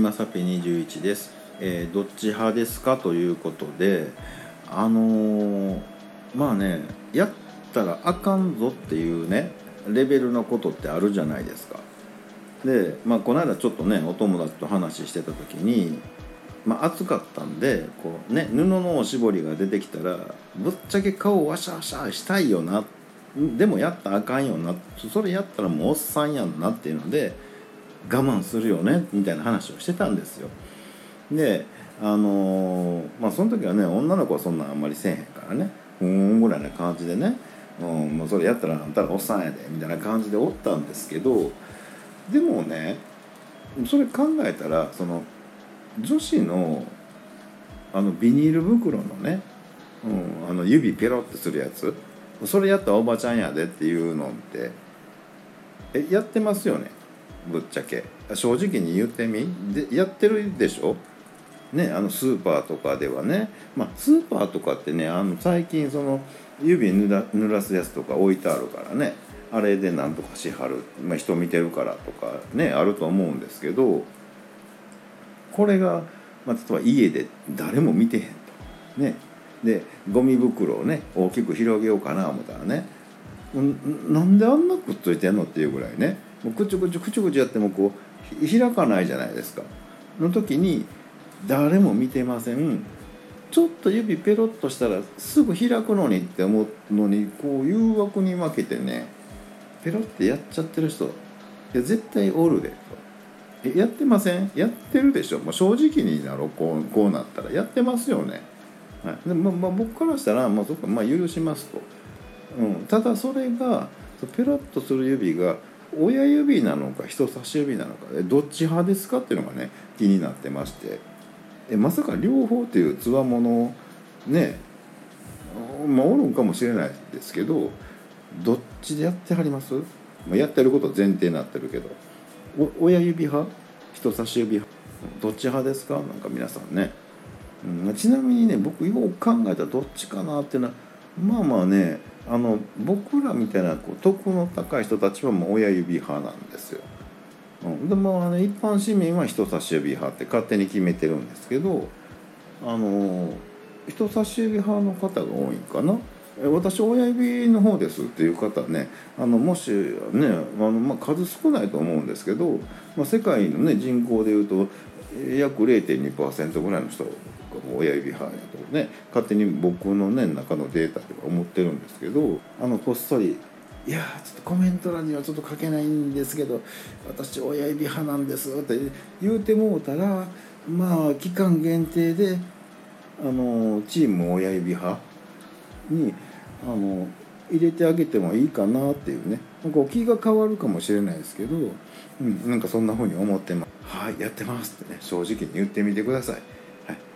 まさぴ21です、えーどっち派ですかということであのーまあねやったらあかんぞっていうねレベルのことってあるじゃないですか。でまあこの間ちょっとねお友達と話してた時にまあ暑かったんでこうね布のおしぼりが出てきたらぶっちゃけ顔ワシャワシャしたいよな。でもやったらあかんよな。それやったらもうおっさんやんなっていうので我慢するよねみたいな話をしてたんですよ。であのーまあその時はね女の子はそんなあんまりせえへんからね。ふーんぐらいな感じでね、うん、もうそれやったらあんたらおっさんやでみたいな感じでおったんですけどでもねそれ考えたらその女子のあのビニール袋のね、うん、あの指ペロってするやつ。それやったらおばちゃんやでっていうのってえやってますよね。ぶっちゃけ。正直に言ってみ。でやってるでしょ？ねあのスーパーとかではね。まあスーパーとかってねあの最近その指ぬら濡らすやつとか置いてあるからね。あれでなんとかしはる、まあ、人見てるからとかねあると思うんですけど。これが、まあ、例えば家で誰も見てへんと。ね。でゴミ袋をね大きく広げようかな思ったらね。んなんであんなくっついてんのっていうぐらいね。もうくちゅくちゅくちゅくちゅやってもこう開かないじゃないですか。の時に誰も見てません。ちょっと指ペロッとしたらすぐ開くのにって思うのにこう誘惑に負けてねペロってやっちゃってる人いや絶対おるで。とえやってません？やってるでしょ。もう正直になろうこうこうなったら。やってますよね、はい。でままあ、僕からしたら、まあそこまあ、許しますと、うん、ただそれがペロッとする指が親指なのか人差し指なのかえどっち派ですかっていうのがね気になってまして。えまさか両方っていうつわものねまあおるんかもしれないですけどどっちでやってはります？まあやってること前提になってるけど。お親指派？人差し指派？どっち派ですか？なんか皆さんね、うん、ちなみにね僕よく考えたらどっちかなっていうのはまあまあねあの僕らみたいなこう徳の高い人たちはもう親指派なんですよ。うん、でもあの一般市民は人差し指派って勝手に決めてるんですけどあの人差し指派の方が多いんかなえ私親指の方ですっていう方ねあのもしねあの、まあ、数少ないと思うんですけど、まあ、世界の、ね、人口でいうと約0.2%ぐらいの人親指派やとね勝手に僕のね中のデータでは思ってるんですけどあのこっそり「いやちょっとコメント欄にはちょっと書けないんですけど私親指派なんです」って言うてもうたらまあ期間限定であのチーム親指派にあの入れてあげてもいいかなっていうねこう気が変わるかもしれないですけど、うん、なんかそんな風に思ってます「はいやってます」ってね正直に言ってみてくださ。い、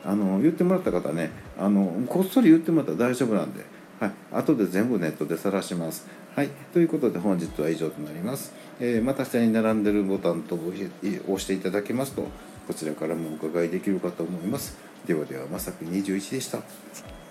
あの言ってもらった方ねあのこっそり言ってもらったら大丈夫なんで、はい、後で全部ネットで晒します。はい、ということで本日は以上となります。えーまた下に並んでるボタンと押していただけますとこちらからもお伺いできるかと思います。ではではまさき21でした。